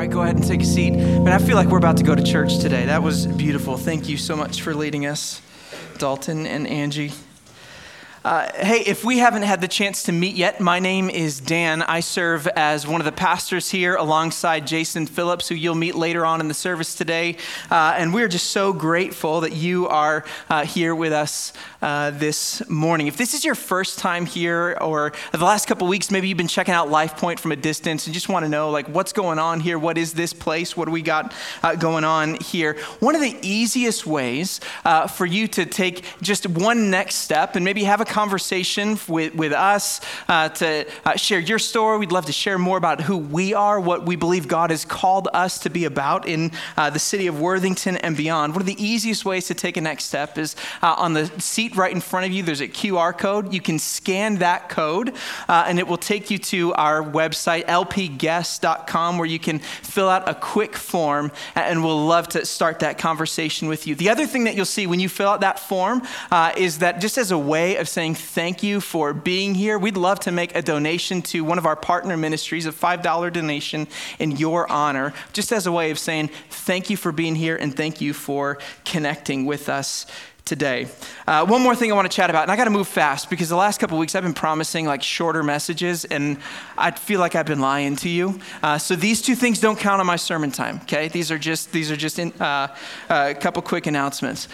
right, go ahead and take a seat. But I feel like we're about to go to church today. That was beautiful. Thank you so much for leading us, Dalton and Angie. Uh, hey, if we haven't had the chance to meet yet, my name is Dan. I serve as one of the pastors here alongside Jason Phillips, who you'll meet later on in the service today. Uh, and we're just so grateful that you are uh, here with us uh, this morning. If this is your first time here, or the last couple weeks, maybe you've been checking out Life Point from a distance and just want to know, like, what's going on here? What is this place? What do we got uh, going on here? One of the easiest ways uh, for you to take just one next step and maybe have a conversation with, with us, uh, to uh, share your story. We'd love to share more about who we are, what we believe God has called us to be about in the city of Worthington and beyond. One of the easiest ways to take a next step is on the seat right in front of you, there's a QR code. You can scan that code, uh, and it will take you to our website, lpguest.com, where you can fill out a quick form, and we'll love to start that conversation with you. The other thing that you'll see when you fill out that form uh, is that just as a way of saying thank you for being here, we'd love to make a donation to one of our partner ministries, a $5 donation in your honor, just as a way of saying thank you for being here and thank you for connecting with us today. Uh, one more thing I want to chat about, and I got to move fast because the last couple weeks I've been promising like shorter messages, and I feel like I've been lying to you. Uh, so these two things don't count on my sermon time. Okay, these are just these are just in, uh, uh a couple quick announcements.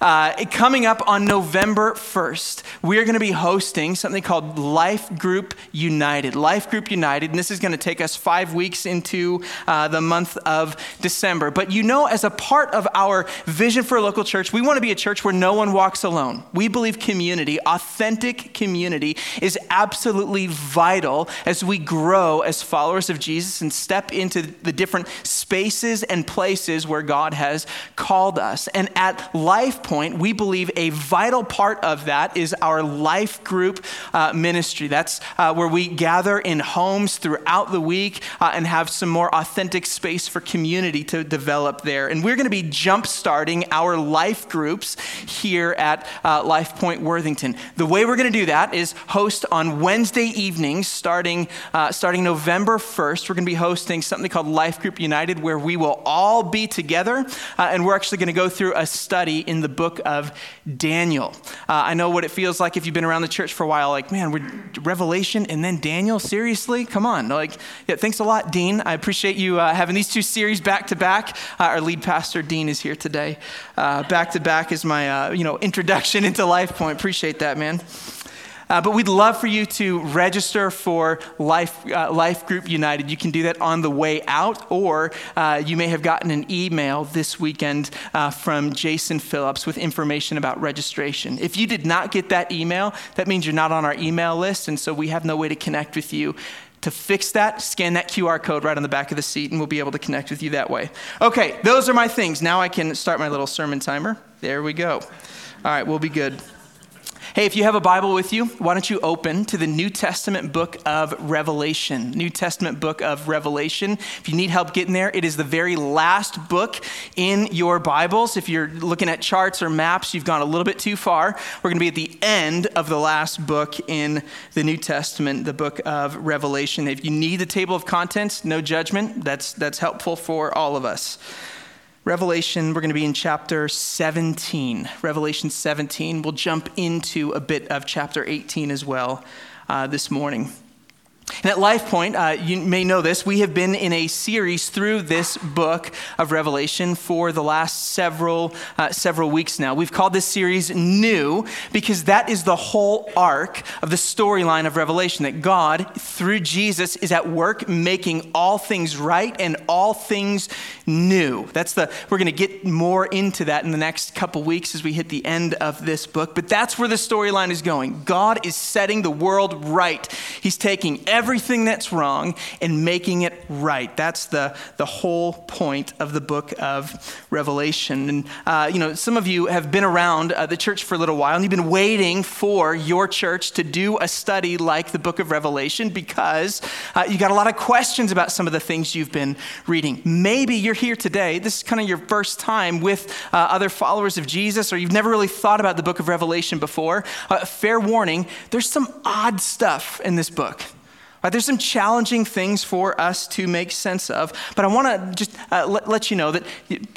Uh, coming up on November 1st, we are going to be hosting something called Life Group United. Life Group United, and this is going to take us five weeks into uh, the month of December. But you know, as a part of our vision for a local church, we want to be a church where no one walks alone. We believe community, authentic community, is absolutely vital as we grow as followers of Jesus and step into the different spaces and places where God has called us. And at Life point, we believe a vital part of that is our life group uh, ministry. That's uh, where we gather in homes throughout the week uh, and have some more authentic space for community to develop there. And we're going to be jump starting our life groups here at uh, Life Point Worthington. The way we're going to do that is host on Wednesday evenings starting, uh, starting November 1st. We're going to be hosting something called Life Group United where we will all be together uh, and we're actually going to go through a study in the book of Daniel. Uh, I know what it feels like if you've been around the church for a while, like, man, we're Revelation and then Daniel? Seriously? Come on. Like, yeah, thanks a lot, Dean. I appreciate you uh, having these two series back to back. Uh, our lead pastor, Dean, is here today. Back to back is my, uh, you know, introduction into Life Point. Appreciate that, man. Uh, but we'd love for you to register for Life, uh, Life Group United. You can do that on the way out, or uh, you may have gotten an email this weekend uh, from Jason Phillips with information about registration. If you did not get that email, that means you're not on our email list, and so we have no way to connect with you. To fix that, scan that QR code right on the back of the seat, and we'll be able to connect with you that way. Okay, those are my things. Now I can start my little sermon timer. There we go. All right, we'll be good. Hey, if you have a Bible with you, why don't you open to the New Testament book of Revelation? New Testament book of Revelation. If you need help getting there, it is the very last book in your Bibles. If you're looking at charts or maps, you've gone a little bit too far. We're going to be at the end of the last book in the New Testament, the book of Revelation. If you need the table of contents, no judgment. That's, that's helpful for all of us. Revelation, we're going to be in chapter 17. Revelation 17. We'll jump into a bit of chapter 18 as well uh, this morning. And at Life Point, uh, you may know this, we have been in a series through this book of Revelation for the last several, uh, several weeks now. We've called this series New because that is the whole arc of the storyline of Revelation that God, through Jesus, is at work making all things right and all things new. That's the, we're going to get more into that in the next couple weeks as we hit the end of this book, but that's where the storyline is going. God is setting the world right. He's taking everything that's wrong and making it right. That's the, the whole point of the book of Revelation. And, uh, you know, some of you have been around uh, the church for a little while and you've been waiting for your church to do a study like the book of Revelation because uh, you got a lot of questions about some of the things you've been reading. Maybe you're here today, this is kind of your first time with uh, other followers of Jesus, or you've never really thought about the book of Revelation before. Uh, fair warning, there's some odd stuff in this book Right, there's some challenging things for us to make sense of, but I want to just uh, let, let, you know that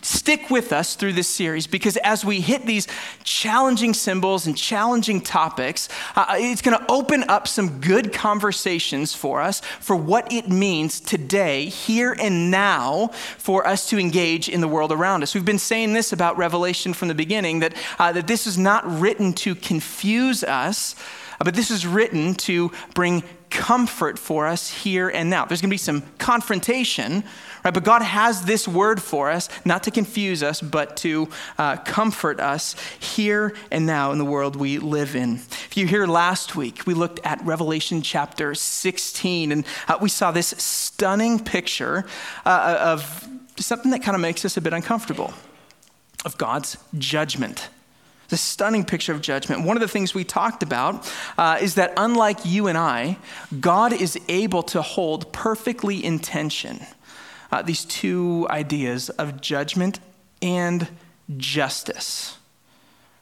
stick with us through this series because as we hit these challenging symbols and challenging topics, uh, it's going to open up some good conversations for us for what it means today, here and now, for us to engage in the world around us. We've been saying this about Revelation from the beginning that, uh, that this is not written to confuse us but this is written to bring comfort for us here and now. There's going to be some confrontation, right? But God has this word for us, not to confuse us, but to uh, comfort us here and now in the world we live in. If you hear last week, we looked at Revelation chapter 16, and uh, we saw this stunning picture uh, of something that kind of makes us a bit uncomfortable of God's judgment the stunning picture of judgment. One of the things we talked about uh, is that unlike you and I, God is able to hold perfectly in tension uh, these two ideas of judgment and justice.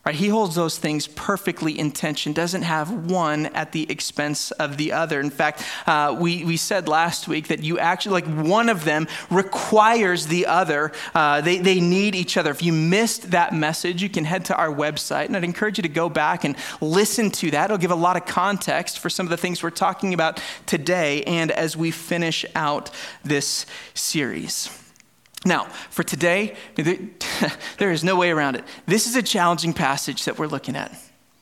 Right? He holds those things perfectly in tension, doesn't have one at the expense of the other. In fact, uh, we, we said last week that you actually, like, one of them requires the other. Uh, they, they need each other. If you missed that message, you can head to our website, and I'd encourage you to go back and listen to that. It'll give a lot of context for some of the things we're talking about today and as we finish out this series. Now, for today, there is no way around it. This is a challenging passage that we're looking at.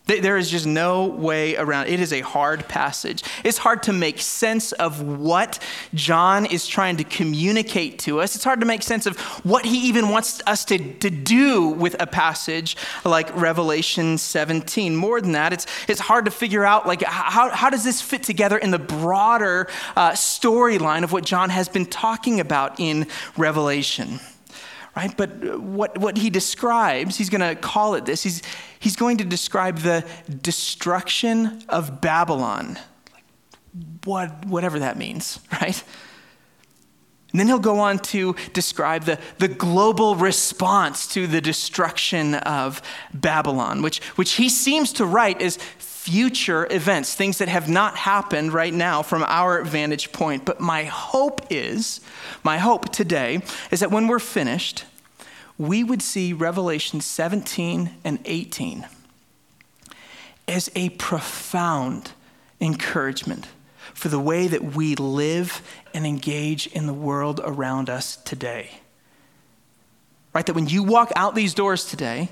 There is just no way around. It is a hard passage. It's hard to make sense of what John is trying to communicate to us. It's hard to make sense of what he even wants us to, to do with a passage like Revelation 17. More than that, it's, it's hard to figure out like how, how does this fit together in the broader uh, storyline of what John has been talking about in Revelation right? But what, what he describes, he's going to call it this, he's, he's going to describe the destruction of Babylon, what, whatever that means, right? And then he'll go on to describe the, the global response to the destruction of Babylon, which, which he seems to write as future events, things that have not happened right now from our vantage point. But my hope is, my hope today is that when we're finished, we would see Revelation 17 and 18 as a profound encouragement for the way that we live and engage in the world around us today. Right? That when you walk out these doors today,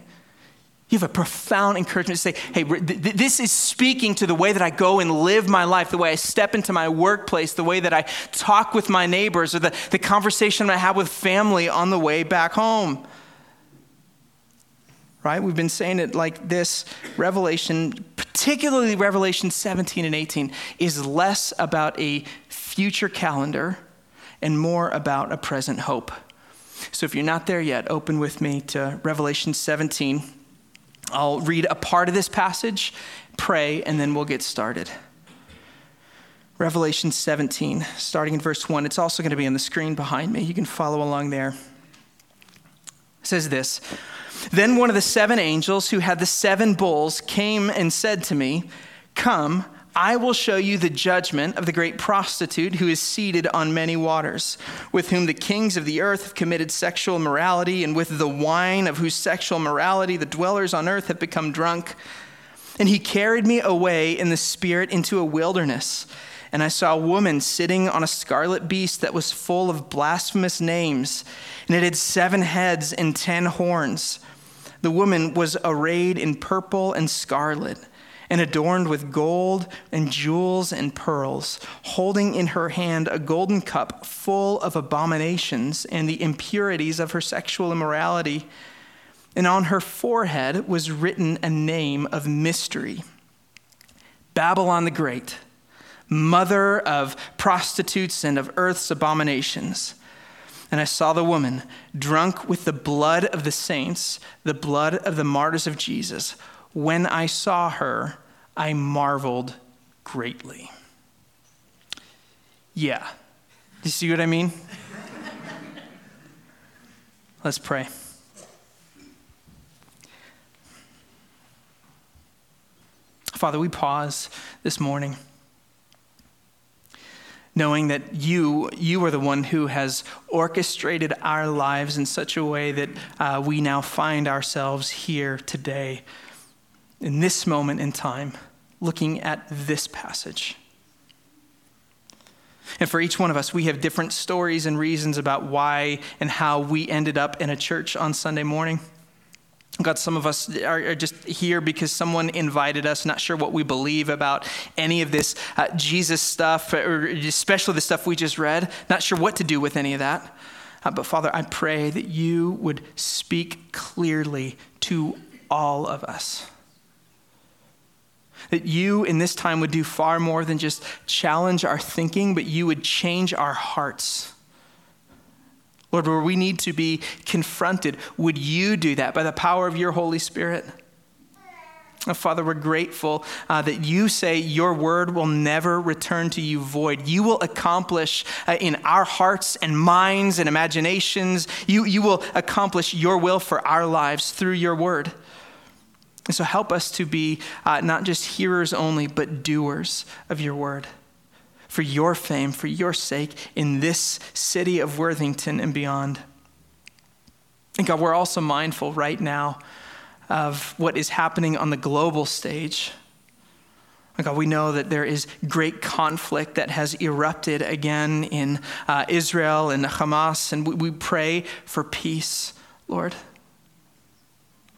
you have a profound encouragement to say, hey, this is speaking to the way that I go and live my life, the way I step into my workplace, the way that I talk with my neighbors, or the, the conversation I have with family on the way back home. Right? We've been saying it like this Revelation, particularly Revelation 17 and 18, is less about a future calendar and more about a present hope. So if you're not there yet, open with me to Revelation 17. I'll read a part of this passage, pray, and then we'll get started. Revelation 17, starting in verse 1. It's also going to be on the screen behind me. You can follow along there. It says this Then one of the seven angels who had the seven bowls came and said to me, Come, I will show you the judgment of the great prostitute who is seated on many waters, with whom the kings of the earth have committed sexual immorality, and with the wine of whose sexual morality the dwellers on earth have become drunk. And he carried me away in the spirit into a wilderness. And I saw a woman sitting on a scarlet beast that was full of blasphemous names, and it had seven heads and ten horns. The woman was arrayed in purple and scarlet and adorned with gold and jewels and pearls, holding in her hand a golden cup full of abominations and the impurities of her sexual immorality. And on her forehead was written a name of mystery Babylon the Great, mother of prostitutes and of earth's abominations. And I saw the woman drunk with the blood of the saints, the blood of the martyrs of Jesus when I saw her, I marveled greatly. Yeah. Do you see what I mean? Let's pray. Father, we pause this morning. knowing that you, you are the one who has orchestrated our lives in such a way that uh, we now find ourselves here today, in this moment in time, looking at this passage. And for each one of us, we have different stories and reasons about why and how we ended up in a church on Sunday morning. God, some of us are, just here because someone invited us, not sure what we believe about any of this uh, Jesus stuff, or especially the stuff we just read, not sure what to do with any of that. Uh, but Father, I pray that you would speak clearly to all of us. That you in this time would do far more than just challenge our thinking, but you would change our hearts Lord, where we need to be confronted, would you do that by the power of your Holy Spirit? Oh, Father, we're grateful uh, that you say your word will never return to you void. You will accomplish uh, in our hearts and minds and imaginations, you, you will accomplish your will for our lives through your word. And so help us to be uh, not just hearers only, but doers of your word for your fame, for your sake, in this city of Worthington and beyond. And God, we're also mindful right now of what is happening on the global stage. God, we know that there is great conflict that has erupted again in uh, Israel and Hamas, and we, we pray for peace, Lord.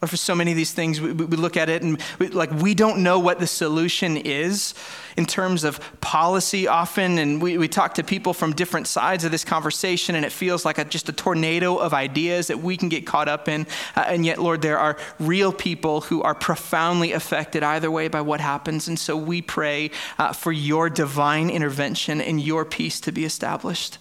Or for so many of these things, we, we look at it and we, like we don't know what the solution is in terms of policy often. And we, we talk to people from different sides of this conversation, and it feels like a, just a tornado of ideas that we can get caught up in. Uh, and yet, Lord, there are real people who are profoundly affected either way by what happens. And so we pray uh, for your divine intervention and your peace to be established.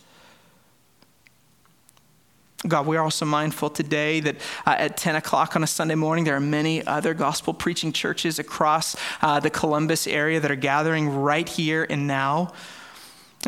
God, we are also mindful today that uh, at 10 o'clock on a Sunday morning, there are many other gospel preaching churches across uh, the Columbus area that are gathering right here and now.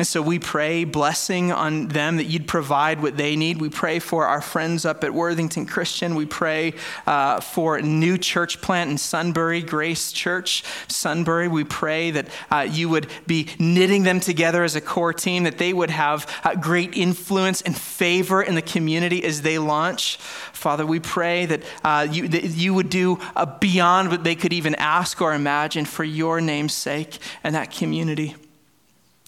And so we pray blessing on them that you'd provide what they need. We pray for our friends up at Worthington Christian. We pray uh, for new church plant in Sunbury, Grace Church, Sunbury. We pray that uh, you would be knitting them together as a core team, that they would have uh, great influence and favor in the community as they launch. Father, we pray that, uh, you, that you would do uh, beyond what they could even ask or imagine for your name's sake and that community.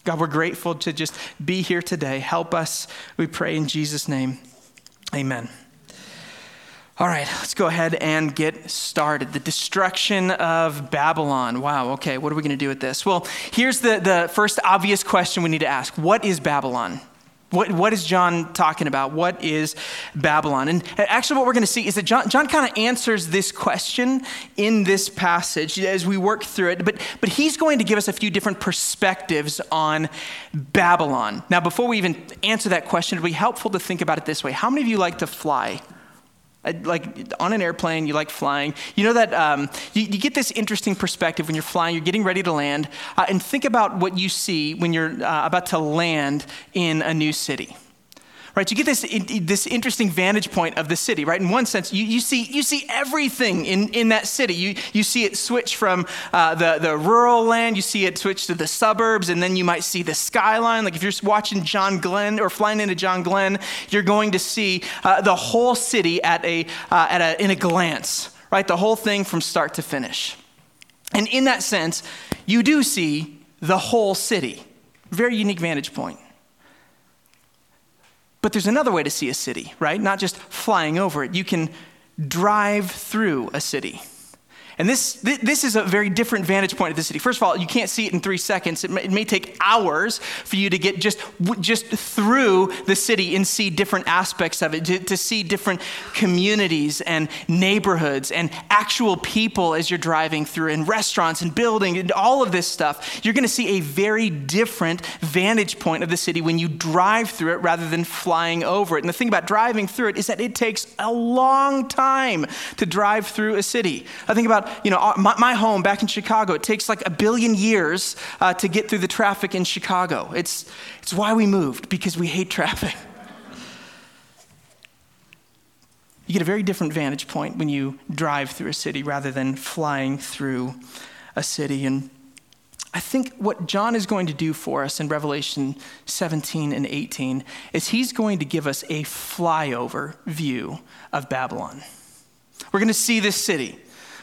God, we're grateful to just be here today. Help us, we pray in Jesus' name. Amen. All right, let's go ahead and get started. The destruction of Babylon. Wow, okay, what are we going to do with this? Well, here's the, the first obvious question we need to ask What is Babylon? What, what is John talking about? What is Babylon? And actually, what we're going to see is that John, John kind of answers this question in this passage as we work through it, but, but he's going to give us a few different perspectives on Babylon. Now, before we even answer that question, it'd be helpful to think about it this way How many of you like to fly? Like on an airplane, you like flying. You know that um, you, you, get this interesting perspective when you're flying, you're getting ready to land, uh, and think about what you see when you're uh, about to land in a new city right? You get this, this interesting vantage point of the city, right? In one sense, you, you, see, you see everything in, in that city. You, you see it switch from uh, the, the rural land, you see it switch to the suburbs, and then you might see the skyline. Like if you're watching John Glenn or flying into John Glenn, you're going to see uh, the whole city at a, uh, at a, in a glance, right? The whole thing from start to finish. And in that sense, you do see the whole city. Very unique vantage point. But there's another way to see a city, right? Not just flying over it. You can drive through a city. And this, this is a very different vantage point of the city. First of all, you can't see it in three seconds. It may, it may, take hours for you to get just, just through the city and see different aspects of it, to, to see different communities and neighborhoods and actual people as you're driving through, and restaurants and buildings and all of this stuff. You're going to see a very different vantage point of the city when you drive through it rather than flying over it. And the thing about driving through it is that it takes a long time to drive through a city. I think about about, you know, my, my home back in Chicago, it takes like a billion years uh, to get through the traffic in Chicago. It's, it's why we moved, because we hate traffic. You get a very different vantage point when you drive through a city rather than flying through a city. And I think what John is going to do for us in Revelation 17 and 18 is he's going to give us a flyover view of Babylon. We're going to see this city.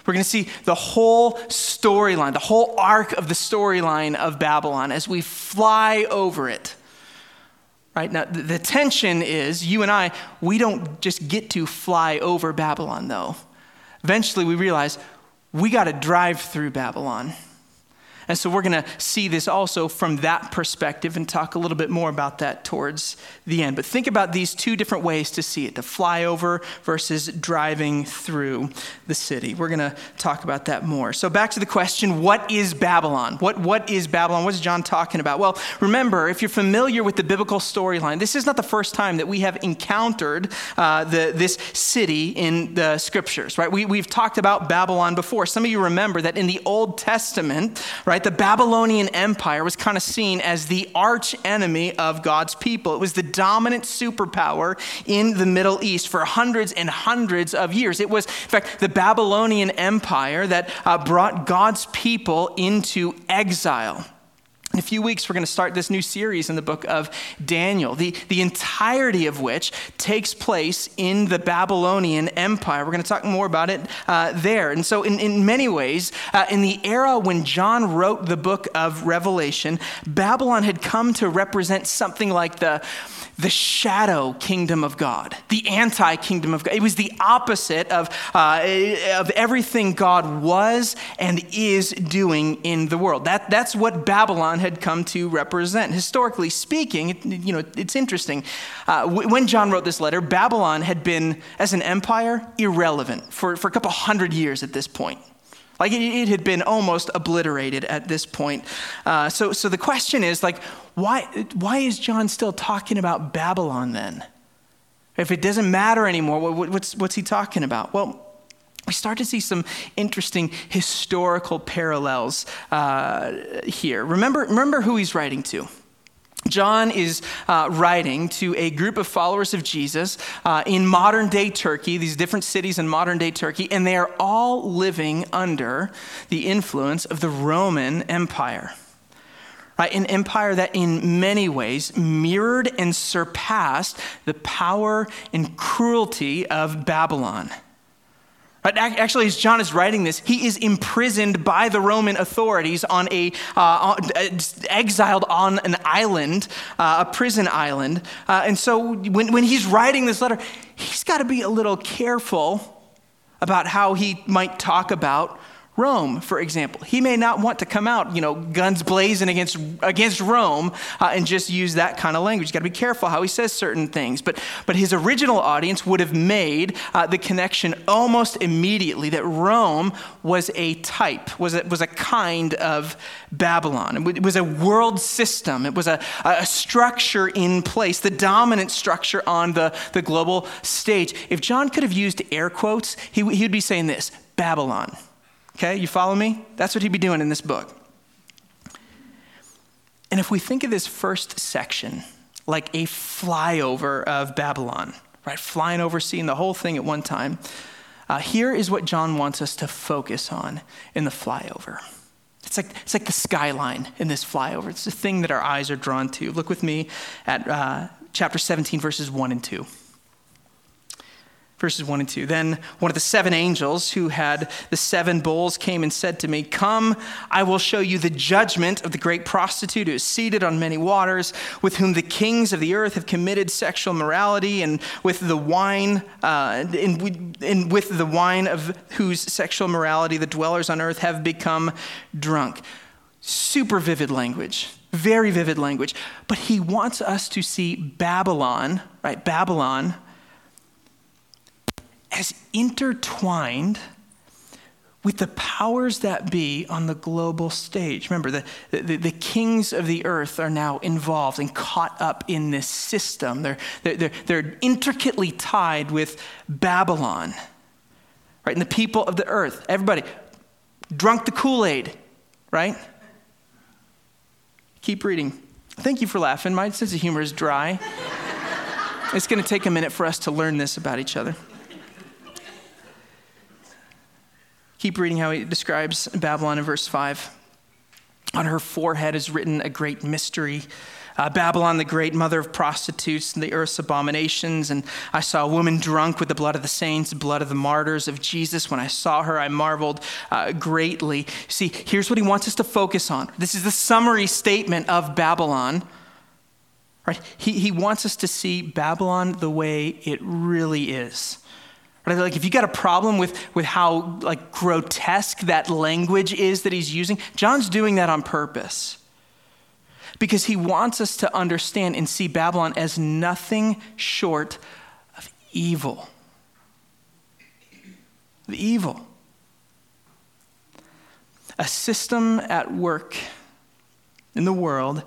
We're going to see the whole storyline, the whole arc of the storyline of Babylon as we fly over it. Right? Now, the, tension is you and I, we don't just get to fly over Babylon, though. Eventually, we realize we got to drive through Babylon. And so we're going to see this also from that perspective and talk a little bit more about that towards the end. But think about these two different ways to see it to fly over versus driving through the city. We're going to talk about that more. So back to the question what is Babylon? What, what is Babylon? What is John talking about? Well, remember, if you're familiar with the biblical storyline, this is not the first time that we have encountered uh, the, this city in the scriptures, right? We, we've talked about Babylon before. Some of you remember that in the Old Testament, right? Right? The Babylonian Empire was kind of seen as the arch enemy of God's people. It was the dominant superpower in the Middle East for hundreds and hundreds of years. It was, in fact, the Babylonian Empire that uh, brought God's people into exile. In a few weeks, we're going to start this new series in the book of Daniel, the, the entirety of which takes place in the Babylonian Empire. We're going to talk more about it uh, there. And so, in, in many ways, uh, in the era when John wrote the book of Revelation, Babylon had come to represent something like the the shadow kingdom of God, the anti kingdom of God. It was the opposite of, uh, of everything God was and is doing in the world. That, that's what Babylon had come to represent. Historically speaking, it, you know, it's interesting. Uh, when John wrote this letter, Babylon had been, as an empire, irrelevant for, for a couple hundred years at this point. Like it, it, had been almost obliterated at this point. Uh, so, so the question is like, why, why is John still talking about Babylon then? If it doesn't matter anymore, what, what's, what's he talking about? Well, we start to see some interesting historical parallels uh, here. Remember, remember who he's writing to. John is uh, writing to a group of followers of Jesus uh, in modern day Turkey, these different cities in modern day Turkey, and they are all living under the influence of the Roman Empire. Right, an empire that in many ways mirrored and surpassed the power and cruelty of Babylon. Actually, as John is writing this, he is imprisoned by the Roman authorities on a uh, exiled on an island, uh, a prison island. Uh, and so, when, when he's writing this letter, he's got to be a little careful about how he might talk about Rome, for example. He may not want to come out, you know, guns blazing against, against Rome uh, and just use that kind of language. You've got to be careful how he says certain things. But, but his original audience would have made uh, the connection almost immediately that Rome was a type, was a, was a kind of Babylon. It was a world system, it was a, a structure in place, the dominant structure on the, the global stage. If John could have used air quotes, he, he would be saying this Babylon. Okay, you follow me? That's what he'd be doing in this book. And if we think of this first section like a flyover of Babylon, right? Flying over, seeing the whole thing at one time, uh, here is what John wants us to focus on in the flyover. It's like, it's like the skyline in this flyover. It's the thing that our eyes are drawn to. Look with me at uh, chapter 17, verses 1 and 2 verses 1 and 2. Then one of the seven angels who had the seven bowls came and said to me, Come, I will show you the judgment of the great prostitute who is seated on many waters, with whom the kings of the earth have committed sexual morality, and with the wine, uh, and, and with the wine of whose sexual morality the dwellers on earth have become drunk. Super vivid language. Very vivid language. But he wants us to see Babylon, right? Babylon as intertwined with the powers that be on the global stage. Remember, the, the, the, kings of the earth are now involved and caught up in this system. They're, they're, they're intricately tied with Babylon, right? And the people of the earth, everybody, drunk the Kool Aid, right? Keep reading. Thank you for laughing. My sense of humor is dry. it's going to take a minute for us to learn this about each other. Keep reading how he describes Babylon in verse 5. On her forehead is written a great mystery. Uh, Babylon the Great, mother of prostitutes and the earth's abominations. And I saw a woman drunk with the blood of the saints, blood of the martyrs of Jesus. When I saw her, I marveled uh, greatly. See, here's what he wants us to focus on. This is the summary statement of Babylon. Right? He, he wants us to see Babylon the way it really is. Right? Like if you got a problem with, with how like grotesque that language is that he's using, John's doing that on purpose. Because he wants us to understand and see Babylon as nothing short of evil. The evil. A system at work in the world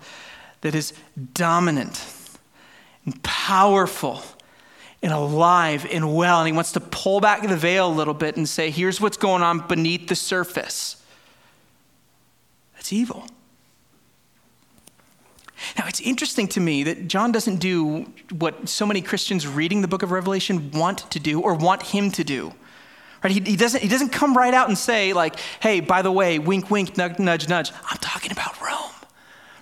that is dominant and powerful and alive and well. And he wants to pull back the veil a little bit and say, here's what's going on beneath the surface. That's evil. Now, it's interesting to me that John doesn't do what so many Christians reading the book of Revelation want to do or want him to do. Right? He, he, doesn't, he doesn't come right out and say, like, hey, by the way, wink, wink, nudge, nudge, nudge. I'm talking about Rome.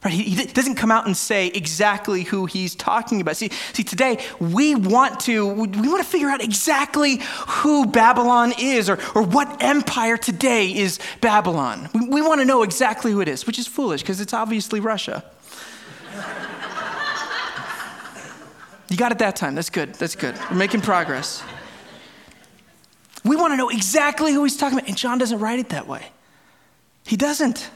Right? He, he doesn't come out and say exactly who he's talking about. See, see, today we want to we want to figure out exactly who Babylon is or, or what empire today is Babylon. We, we want to know exactly who it is, which is foolish because it's obviously Russia. you got it that time. That's good. That's good. We're making progress. We want to know exactly who he's talking about, and John doesn't write it that way. He doesn't.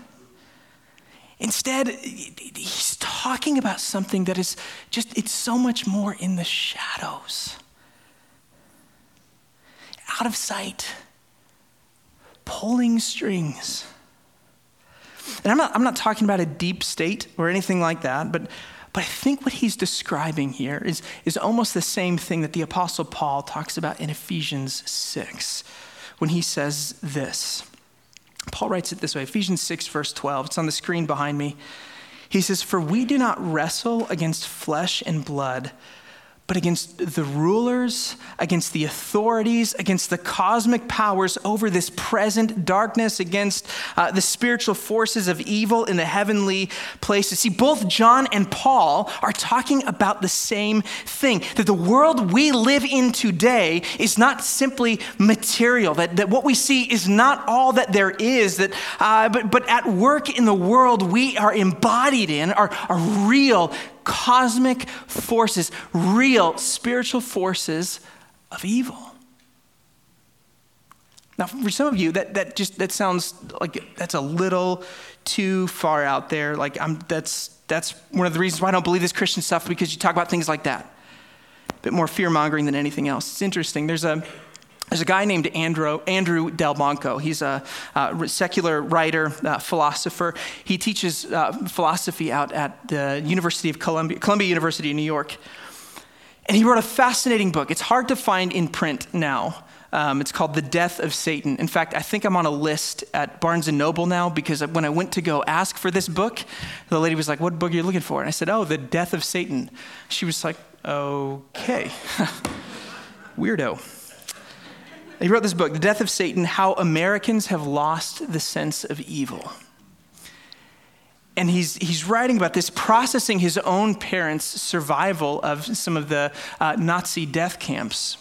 Instead, he's talking about something that is just, it's so much more in the shadows, out of sight, pulling strings. And I'm not, I'm not talking about a deep state or anything like that, but, but I think what he's describing here is, is almost the same thing that the Apostle Paul talks about in Ephesians 6 when he says this. Paul writes it this way Ephesians 6, verse 12. It's on the screen behind me. He says, For we do not wrestle against flesh and blood but against the rulers, against the authorities, against the cosmic powers over this present darkness, against uh, the spiritual forces of evil in the heavenly places. See, both John and Paul are talking about the same thing that the world we live in today is not simply material, that, that what we see is not all that there is, that, uh, but, but at work in the world we are embodied in are, are real cosmic forces, real spiritual forces of evil. Now, for some of you, that, that just that sounds like that's a little too far out there. Like I'm, that's that's one of the reasons why I don't believe this Christian stuff because you talk about things like that. A bit more fear mongering than anything else. It's interesting. There's a there's a guy named Andrew, Andrew Delbanco. He's a, a secular writer, uh, philosopher. He teaches uh, philosophy out at the University of Columbia, Columbia University in New York. And he wrote a fascinating book. It's hard to find in print now. Um, it's called The Death of Satan. In fact, I think I'm on a list at Barnes & Noble now because when I went to go ask for this book, the lady was like, what book are you looking for? And I said, oh, The Death of Satan. She was like, okay. Weirdo. He wrote this book, The Death of Satan How Americans Have Lost the Sense of Evil. And he's, he's writing about this, processing his own parents' survival of some of the uh, Nazi death camps.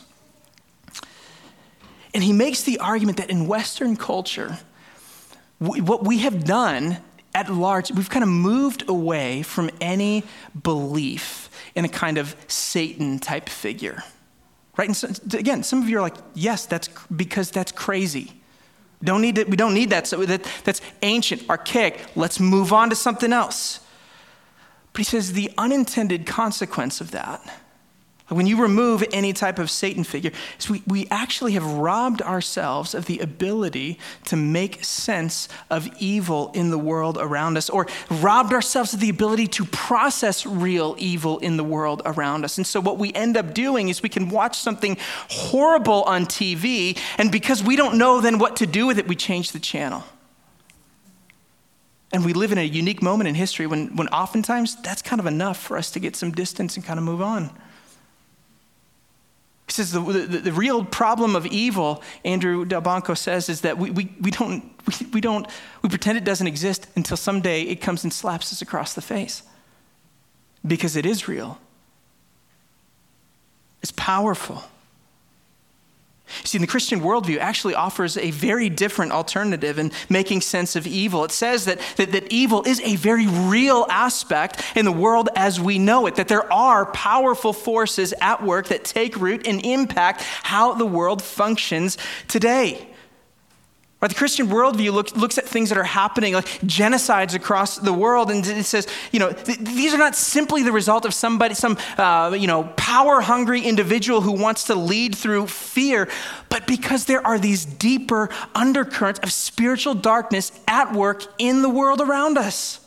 And he makes the argument that in Western culture, we, what we have done at large, we've kind of moved away from any belief in a kind of Satan type figure. Right? And so, again, some of you are like, yes, that's because that's crazy. Don't need it, we don't need that. So that, that's ancient, archaic. Let's move on to something else. But he says the unintended consequence of that when you remove any type of Satan figure, we, we actually have robbed ourselves of the ability to make sense of evil in the world around us, or robbed ourselves of the ability to process real evil in the world around us. And so, what we end up doing is we can watch something horrible on TV, and because we don't know then what to do with it, we change the channel. And we live in a unique moment in history when, when oftentimes that's kind of enough for us to get some distance and kind of move on. Says the, the, the, real problem of evil, Andrew Delbanco says, is that we, we, we, don't, we, we, don't, we pretend it doesn't exist until someday it comes and slaps us across the face. Because it is real, it's powerful. See, the Christian worldview actually offers a very different alternative in making sense of evil. It says that, that, that, evil is a very real aspect in the world as we know it, that there are powerful forces at work that take root and impact how the world functions today. Right? The Christian worldview look, looks at things that are happening, like genocides across the world, and it says, you know, th- these are not simply the result of somebody, some, uh, you know, power-hungry individual who wants to lead through fear, but because there are these deeper undercurrents of spiritual darkness at work in the world around us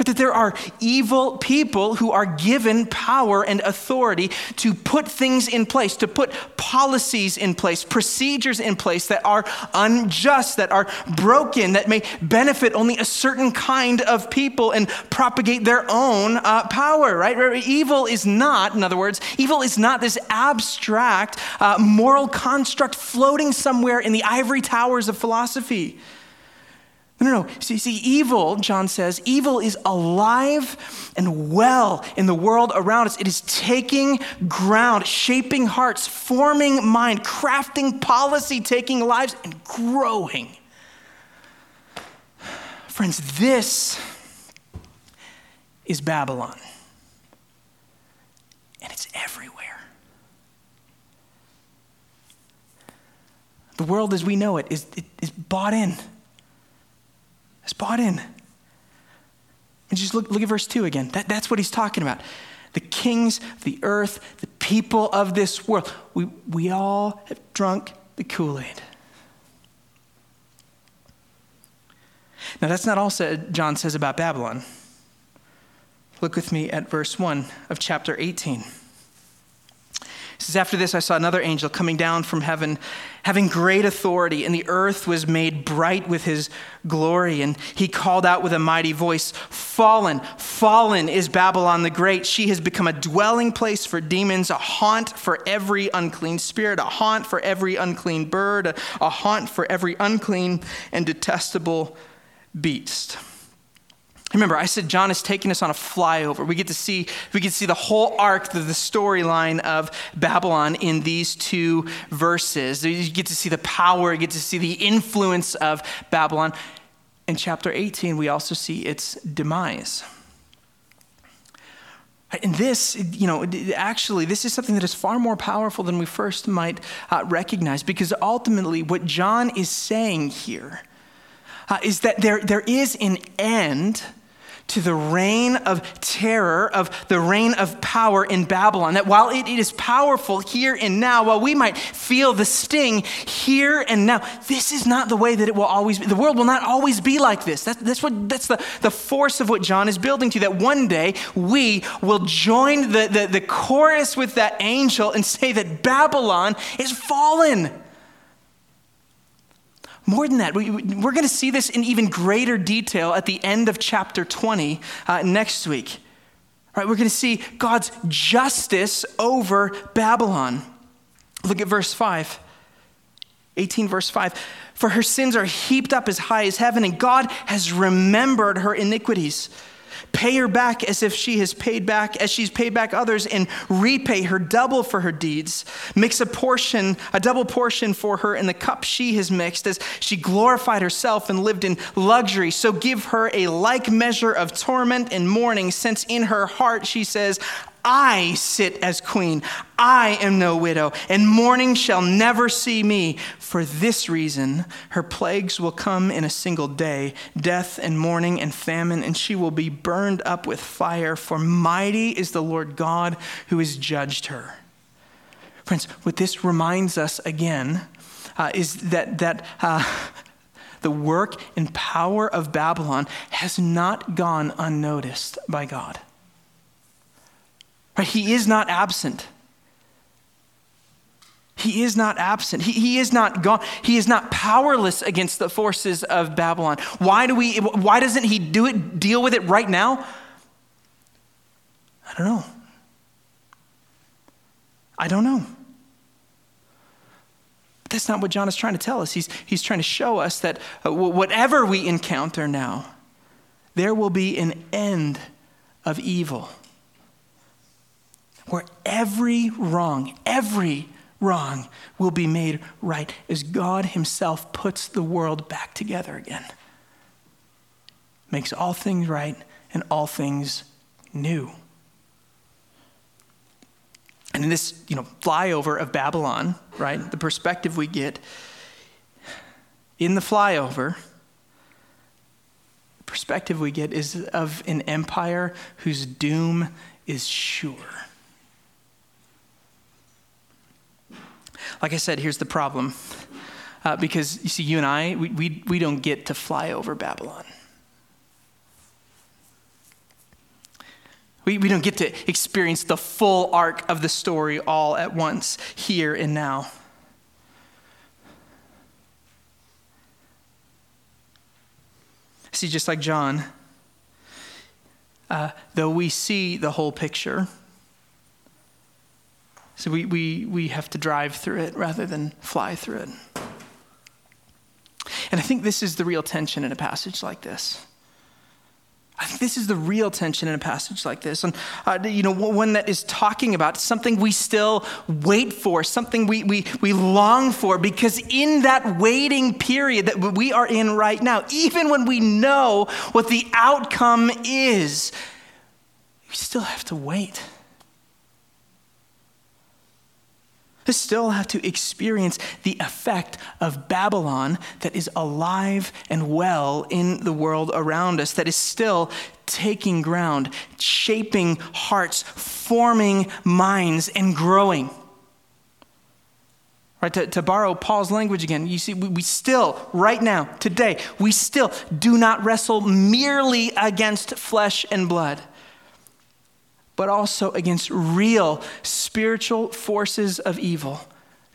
but that there are evil people who are given power and authority to put things in place, to put policies in place, procedures in place that are unjust, that are broken, that may benefit only a certain kind of people and propagate their own uh, power, right? Evil is not, in other words, evil is not this abstract uh, moral construct floating somewhere in the ivory towers of philosophy. No, no, no. See, see, evil, John says, evil is alive and well in the world around us. It is taking ground, shaping hearts, forming mind, crafting policy, taking lives, and growing. Friends, this is Babylon. And it's everywhere. The world as we know it is, it is bought in bought in. And just look, look at verse 2 again. That, that's what he's talking about. The kings of the earth, the people of this world, we, we all have drunk the Kool Aid. Now, that's not all said, John says about Babylon. Look with me at verse 1 of chapter 18 says, After this, I saw another angel coming down from heaven, having great authority, and the earth was made bright with his glory. And he called out with a mighty voice, Fallen, fallen is Babylon the Great. She has become a dwelling place for demons, a haunt for every unclean spirit, a haunt for every unclean bird, a, a haunt for every unclean and detestable beast. Remember, I said John is taking us on a flyover. We get to see, we get to see the whole arc, the, the storyline of Babylon in these two verses. You get to see the power, you get to see the influence of Babylon. In chapter 18, we also see its demise. And this, you know, actually, this is something that is far more powerful than we first might uh, recognize because ultimately, what John is saying here uh, is that there, there is an end to the reign of terror, of the reign of power in Babylon. That while it is powerful here and now, while we might feel the sting here and now, this is not the way that it will always be. The world will not always be like this. That, that's, what, that's the, the force of what John is building to, that one day we will join the, the, the chorus with that angel and say that Babylon is fallen. More than that, we, are going to see this in even greater detail at the end of chapter 20 uh, next week. Right, we're going to see God's justice over Babylon. Look at verse 5. 18, verse 5. For her sins are heaped up as high as heaven, and God has remembered her iniquities. Pay her back as if she has paid back, as she's paid back others, and repay her double for her deeds. Mix a portion, a double portion for her in the cup she has mixed, as she glorified herself and lived in luxury. So give her a like measure of torment and mourning, since in her heart she says, I sit as queen. I am no widow, and mourning shall never see me. For this reason, her plagues will come in a single day death and mourning and famine, and she will be burned up with fire. For mighty is the Lord God who has judged her. Friends, what this reminds us again uh, is that, that uh, the work and power of Babylon has not gone unnoticed by God. He is not absent. He is not absent. He, he is not gone. He is not powerless against the forces of Babylon. Why do we why doesn't he do it deal with it right now? I don't know. I don't know. But that's not what John is trying to tell us. He's, he's trying to show us that uh, whatever we encounter now, there will be an end of evil. Where every wrong, every wrong will be made right as God Himself puts the world back together again. Makes all things right and all things new. And in this, you know, flyover of Babylon, right, the perspective we get in the flyover, perspective we get is of an empire whose doom is sure. Like I said, here's the problem. Uh, because you see, you and I, we, we, we don't get to fly over Babylon. We, we don't get to experience the full arc of the story all at once, here and now. See, just like John, uh, though we see the whole picture, so we, we, we have to drive through it rather than fly through it. And I think this is the real tension in a passage like this. I think this is the real tension in a passage like this. And, uh, you know, one that is talking about something we still wait for, something we, we, we long for, because in that waiting period that we are in right now, even when we know what the outcome is, we still have to wait. to still have to experience the effect of Babylon that is alive and well in the world around us, that is still taking ground, shaping hearts, forming minds, and growing. Right, to, to borrow Paul's language again, you see, we, we still, right now, today, we still do not wrestle merely against flesh and blood but also against real spiritual forces of evil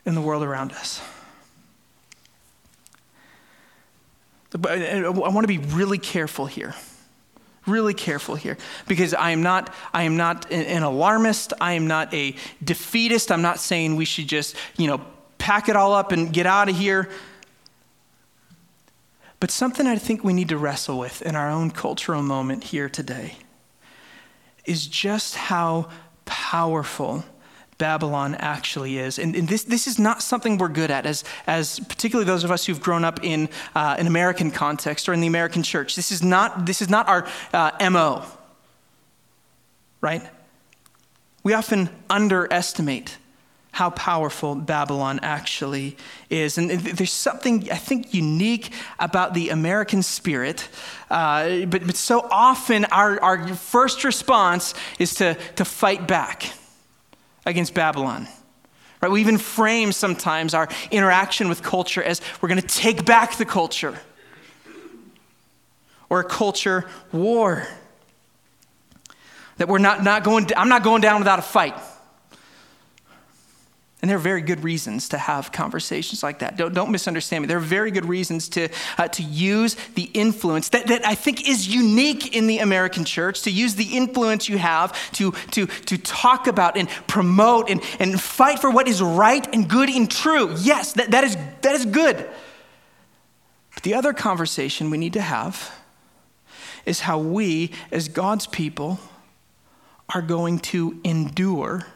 in the world around us. I want to be really careful here. Really careful here because I am not I am not an alarmist, I am not a defeatist. I'm not saying we should just, you know, pack it all up and get out of here. But something I think we need to wrestle with in our own cultural moment here today is just how powerful Babylon actually is. And, and, this, this is not something we're good at, as, as particularly those of us who've grown up in uh, an American context or in the American church. This is not, this is not our uh, MO, right? We often underestimate how powerful Babylon actually is. And there's something, I think, unique about the American spirit. Uh, but, but so often, our, our first response is to, to fight back against Babylon. Right? We even frame sometimes our interaction with culture as we're going to take back the culture or a culture war. That we're not, not going, I'm not going down without a fight. And there are very good reasons to have conversations like that. Don't, don't misunderstand me. There are very good reasons to, uh, to use the influence that, that I think is unique in the American church, to use the influence you have to, to, to talk about and promote and, and fight for what is right and good and true. Yes, that, that, is, that is good. But the other conversation we need to have is how we, as God's people, are going to endure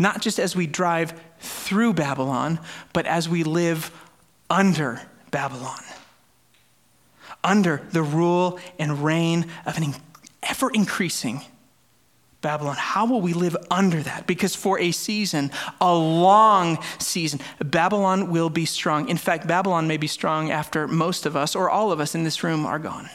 not just as we drive through Babylon, but as we live under Babylon, under the rule and reign of an ever increasing Babylon. How will we live under that? Because for a season, a long season, Babylon will be strong. In fact, Babylon may be strong after most of us or all of us in this room are gone.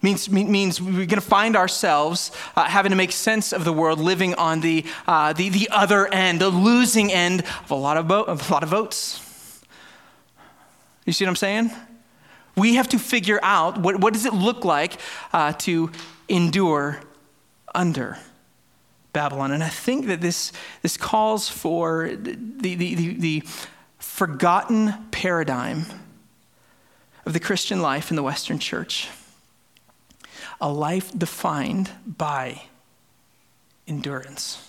Means, means we're going to find ourselves uh, having to make sense of the world, living on the, uh, the, the other end, the losing end of a lot of, bo- of a lot of votes. You see what I'm saying? We have to figure out what, what does it look like uh, to endure under Babylon. And I think that this, this calls for the, the, the, the forgotten paradigm of the Christian life in the Western church a life defined by endurance.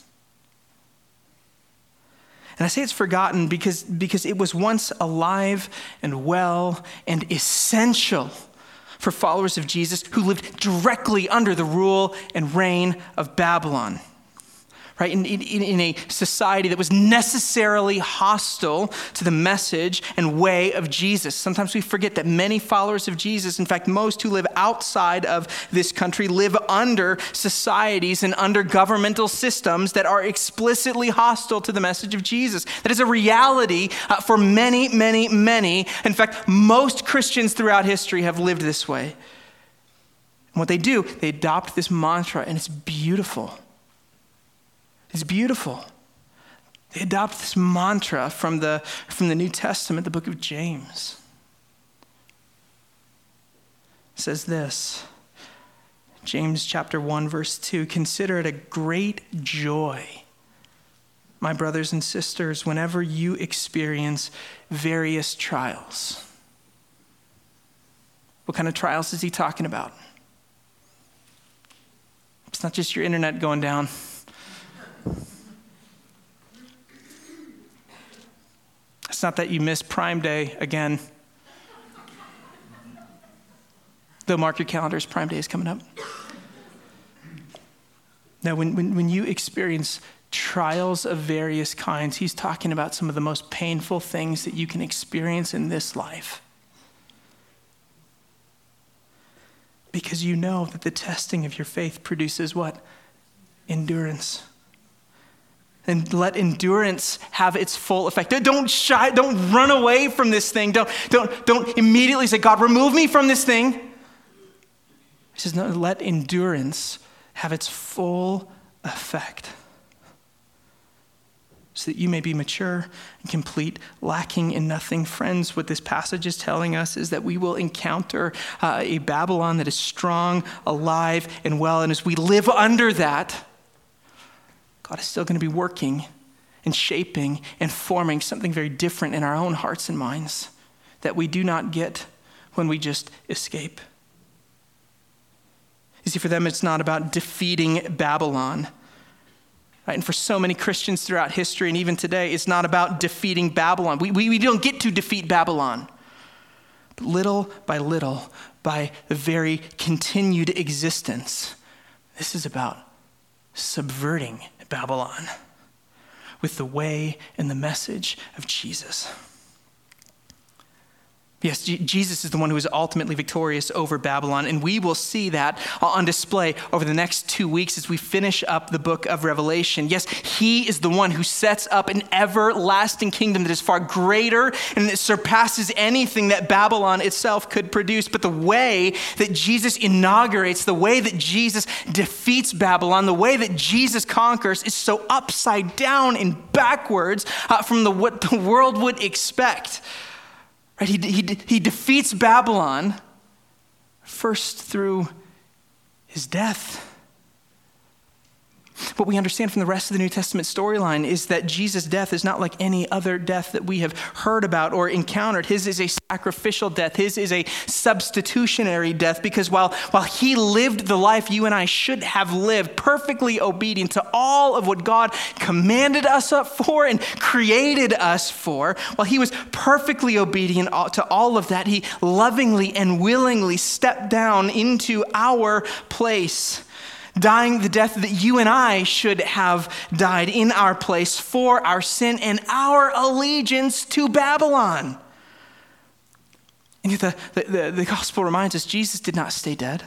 And I say it's forgotten because, because it was once alive and well and essential for followers of Jesus who lived directly under the rule and reign of Babylon right? In, in, in, a society that was necessarily hostile to the message and way of Jesus. Sometimes we forget that many followers of Jesus, in fact, most who live outside of this country, live under societies and under governmental systems that are explicitly hostile to the message of Jesus. That is a reality uh, for many, many, many. In fact, most Christians throughout history have lived this way. And what they do, they adopt this mantra, and it's beautiful. It's beautiful. They adopt this mantra from the, from the New Testament, the book of James. It says this James chapter 1, verse 2 Consider it a great joy, my brothers and sisters, whenever you experience various trials. What kind of trials is he talking about? It's not just your internet going down. It's not that you missed Prime Day again. Though mark your calendars, Prime Day is coming up. Now, when, when, when you experience trials of various kinds, he's talking about some of the most painful things that you can experience in this life. Because you know that the testing of your faith produces what? Endurance and let endurance have its full effect. Don't shy, don't run away from this thing. Don't, don't, don't immediately say, God, remove me from this thing. He says, no, let endurance have its full effect. So that you may be mature and complete, lacking in nothing. Friends, what this passage is telling us is that we will encounter uh, a Babylon that is strong, alive, and well. And as we live under that, God is still going to be working and shaping and forming something very different in our own hearts and minds that we do not get when we just escape. You see, for them, it's not about defeating Babylon. Right? And for so many Christians throughout history and even today, it's not about defeating Babylon. We, we, we don't get to defeat Babylon. But little by little, by the very continued existence, this is about subverting Babylon with the way and the message of Jesus. Yes, Jesus is the one who is ultimately victorious over Babylon, and we will see that on display over the next two weeks as we finish up the book of Revelation. Yes, he is the one who sets up an everlasting kingdom that is far greater and that surpasses anything that Babylon itself could produce. But the way that Jesus inaugurates, the way that Jesus defeats Babylon, the way that Jesus conquers is so upside down and backwards uh, from the, what the world would expect. Right? He, he, he defeats Babylon first through his death. What we understand from the rest of the New Testament storyline is that Jesus' death is not like any other death that we have heard about or encountered. His is a sacrificial death, his is a substitutionary death because while, while he lived the life you and I should have lived, perfectly obedient to all of what God commanded us up for and created us for, while he was perfectly obedient to all of that, he lovingly and willingly stepped down into our place dying the death that you and I should have died in our place for our sin and our allegiance to Babylon. And yet, the, the, the, gospel reminds us Jesus did not stay dead.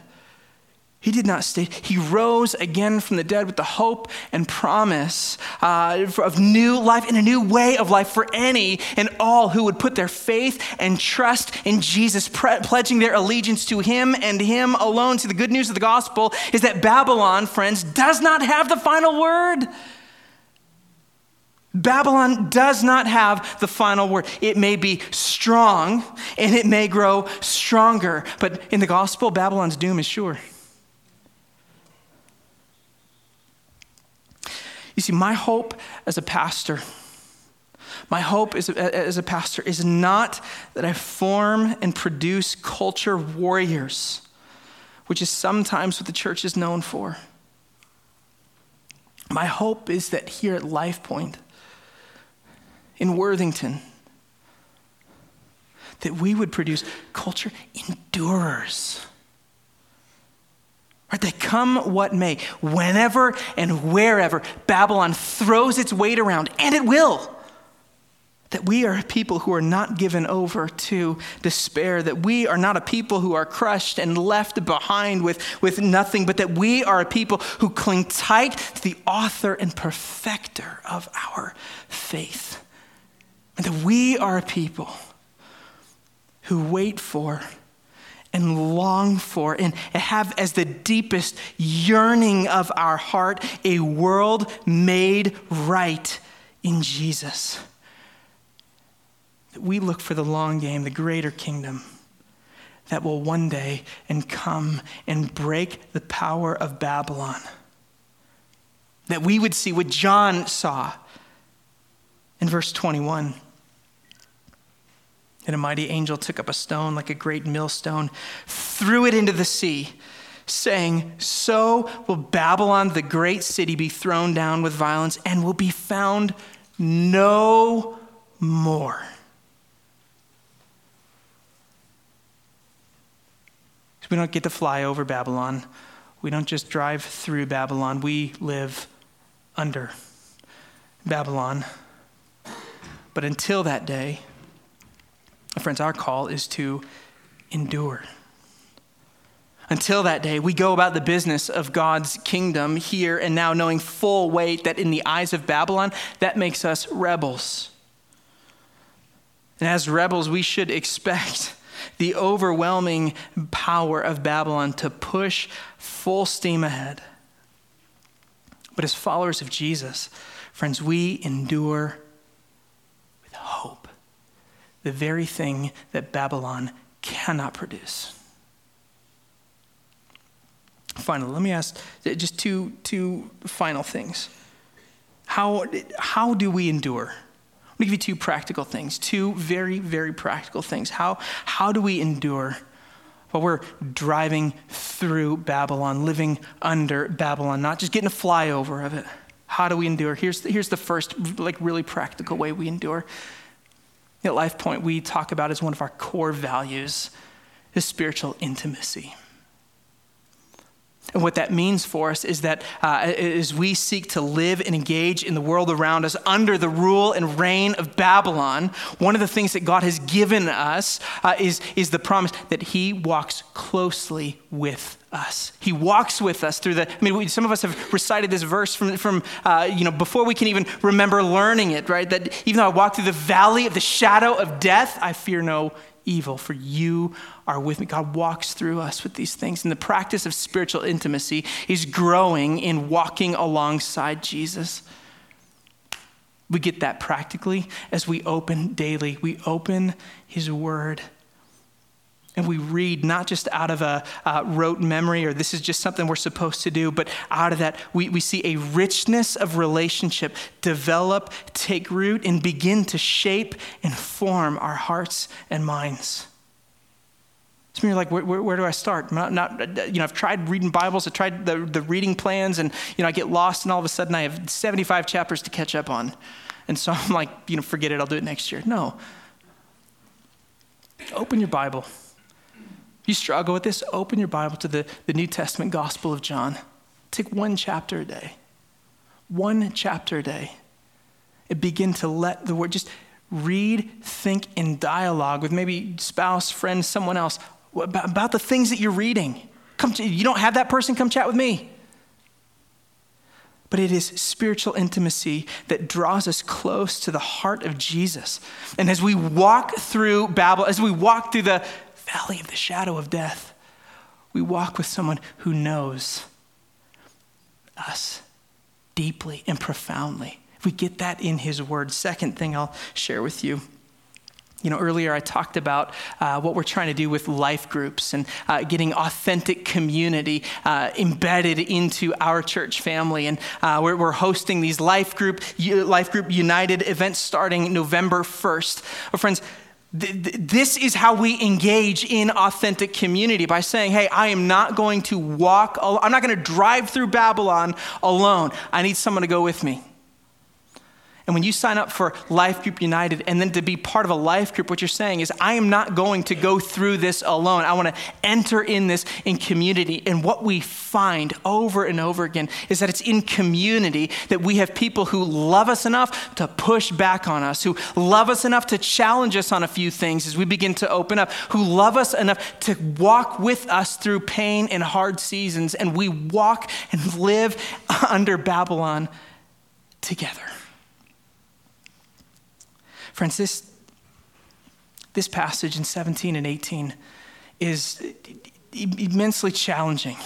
He did not stay. He rose again from the dead with the hope and promise uh, of new life and a new way of life for any and all who would put their faith and trust in Jesus, pre- pledging their allegiance to Him and Him alone. See, the good news of the gospel is that Babylon, friends, does not have the final word. Babylon does not have the final word. It may be strong and it may grow stronger, but in the gospel, Babylon's doom is sure. You see, my hope as a pastor, my hope as a, as a pastor is not that I form and produce culture warriors which is sometimes what the church is known for. My hope is that here at Life Point, in Worthington, that we would produce culture endurers. Right, that come what may, whenever and wherever Babylon throws its weight around, and it will that we are a people who are not given over to despair, that we are not a people who are crushed and left behind with, with nothing, but that we are a people who cling tight to the author and perfecter of our faith. And that we are a people who wait for and long for and have as the deepest yearning of our heart a world made right in Jesus that we look for the long game, the greater kingdom that will one day and come and break the power of Babylon. That we would see what John saw in verse 21. And a mighty angel took up a stone like a great millstone, threw it into the sea, saying, So will Babylon, the great city, be thrown down with violence and will be found no more. We don't get to fly over Babylon. We don't just drive through Babylon. We live under Babylon. But until that day, friends, our call is to endure. Until that day, we go about the business of God's kingdom here and now, knowing full weight that in the eyes of Babylon, that makes us rebels. And as rebels, we should expect the overwhelming power of Babylon to push full steam ahead. But as followers of Jesus, friends, we endure with hope, the very thing that Babylon cannot produce. Finally, let me ask just two, two final things. How, how do we endure? me give you two practical things, two very, very practical things. How, how do we endure while we're driving through Babylon, living under Babylon, not just getting a flyover of it? How do we endure? Here's, here's the first, like, really practical way we endure. At Life Point, we talk about as one of our core values is spiritual intimacy. And what that means for us is that uh, as we seek to live and engage in the world around us under the rule and reign of Babylon, one of the things that God has given us uh, is, is the promise that He walks closely with us. He walks with us through the. I mean, we, some of us have recited this verse from, from uh, you know, before we can even remember learning it, right? That even though I walk through the valley of the shadow of death, I fear no evil, for you are with me. God walks through us with these things. And the practice of spiritual intimacy is growing in walking alongside Jesus. We get that practically as we open daily. We open his word. And we read not just out of a uh, rote memory or this is just something we're supposed to do, but out of that, we, we see a richness of relationship develop, take root, and begin to shape and form our hearts and minds. Some of you are like, where, where, where, do I start? Not, not, you know, I've tried reading Bibles, I've tried the, the reading plans, and you know, I get lost, and all of a sudden I have 75 chapters to catch up on. And so I'm like, you know, forget it, I'll do it next year. No. Open your Bible. You struggle with this, open your Bible to the, the New Testament Gospel of John. Take one chapter a day. One chapter a day. And begin to let the word just read, think in dialogue with maybe spouse, friend, someone else about, about the things that you're reading. Come to, you don't have that person, come chat with me. But it is spiritual intimacy that draws us close to the heart of Jesus. And as we walk through Babel, as we walk through the valley of the shadow of death, we walk with someone who knows us deeply and profoundly. We get that in His Word, second thing I'll share with you you know, earlier I talked about uh, what we're trying to do with life groups and uh, getting authentic community uh, embedded into our church family. And uh, we're, we're, hosting these life group, life group united events starting November 1st. Well, friends, This is how we engage in authentic community by saying, hey, I am not going to walk, I'm not going to drive through Babylon alone. I need someone to go with me. And when you sign up for Life Group United and then to be part of a life group, what you're saying is, I am not going to go through this alone. I want to enter in this in community. And what we find over and over again is that it's in community that we have people who love us enough to push back on us, who love us enough to challenge us on a few things as we begin to open up, who love us enough to walk with us through pain and hard seasons. And we walk and live under Babylon together. Friends, this, this passage in 17 and 18 is immensely challenging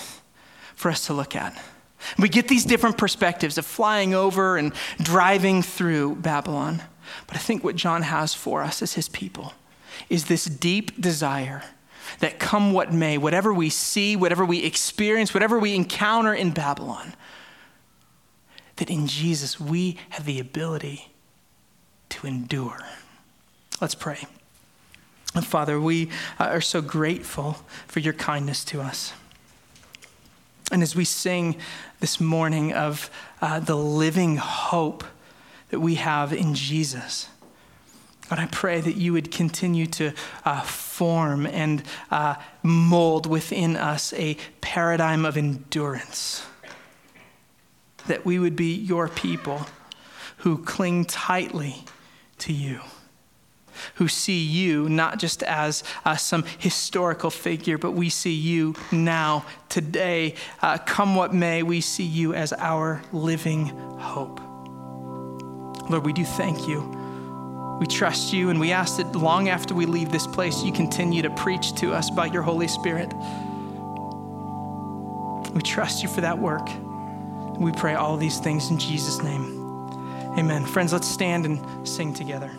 for us to look at. We get these different perspectives of flying over and driving through Babylon. But I think what John has for us as his people is this deep desire that come what may, whatever we see, whatever we experience, whatever we encounter in Babylon, that in Jesus we have the ability to endure. Let's pray. Father, we are so grateful for your kindness to us. And as we sing this morning of uh, the living hope that we have in Jesus, God, I pray that you would continue to uh, form and uh, mold within us a paradigm of endurance. That we would be your people who cling tightly to you, who see you not just as uh, some historical figure, but we see you now, today. Uh, come what may, we see you as our living hope. Lord, we do thank you. We trust you, and we ask that long after we leave this place, you continue to preach to us by your Holy Spirit. We trust you for that work. We pray all these things in Jesus' name. Amen. Friends, let's stand and sing together.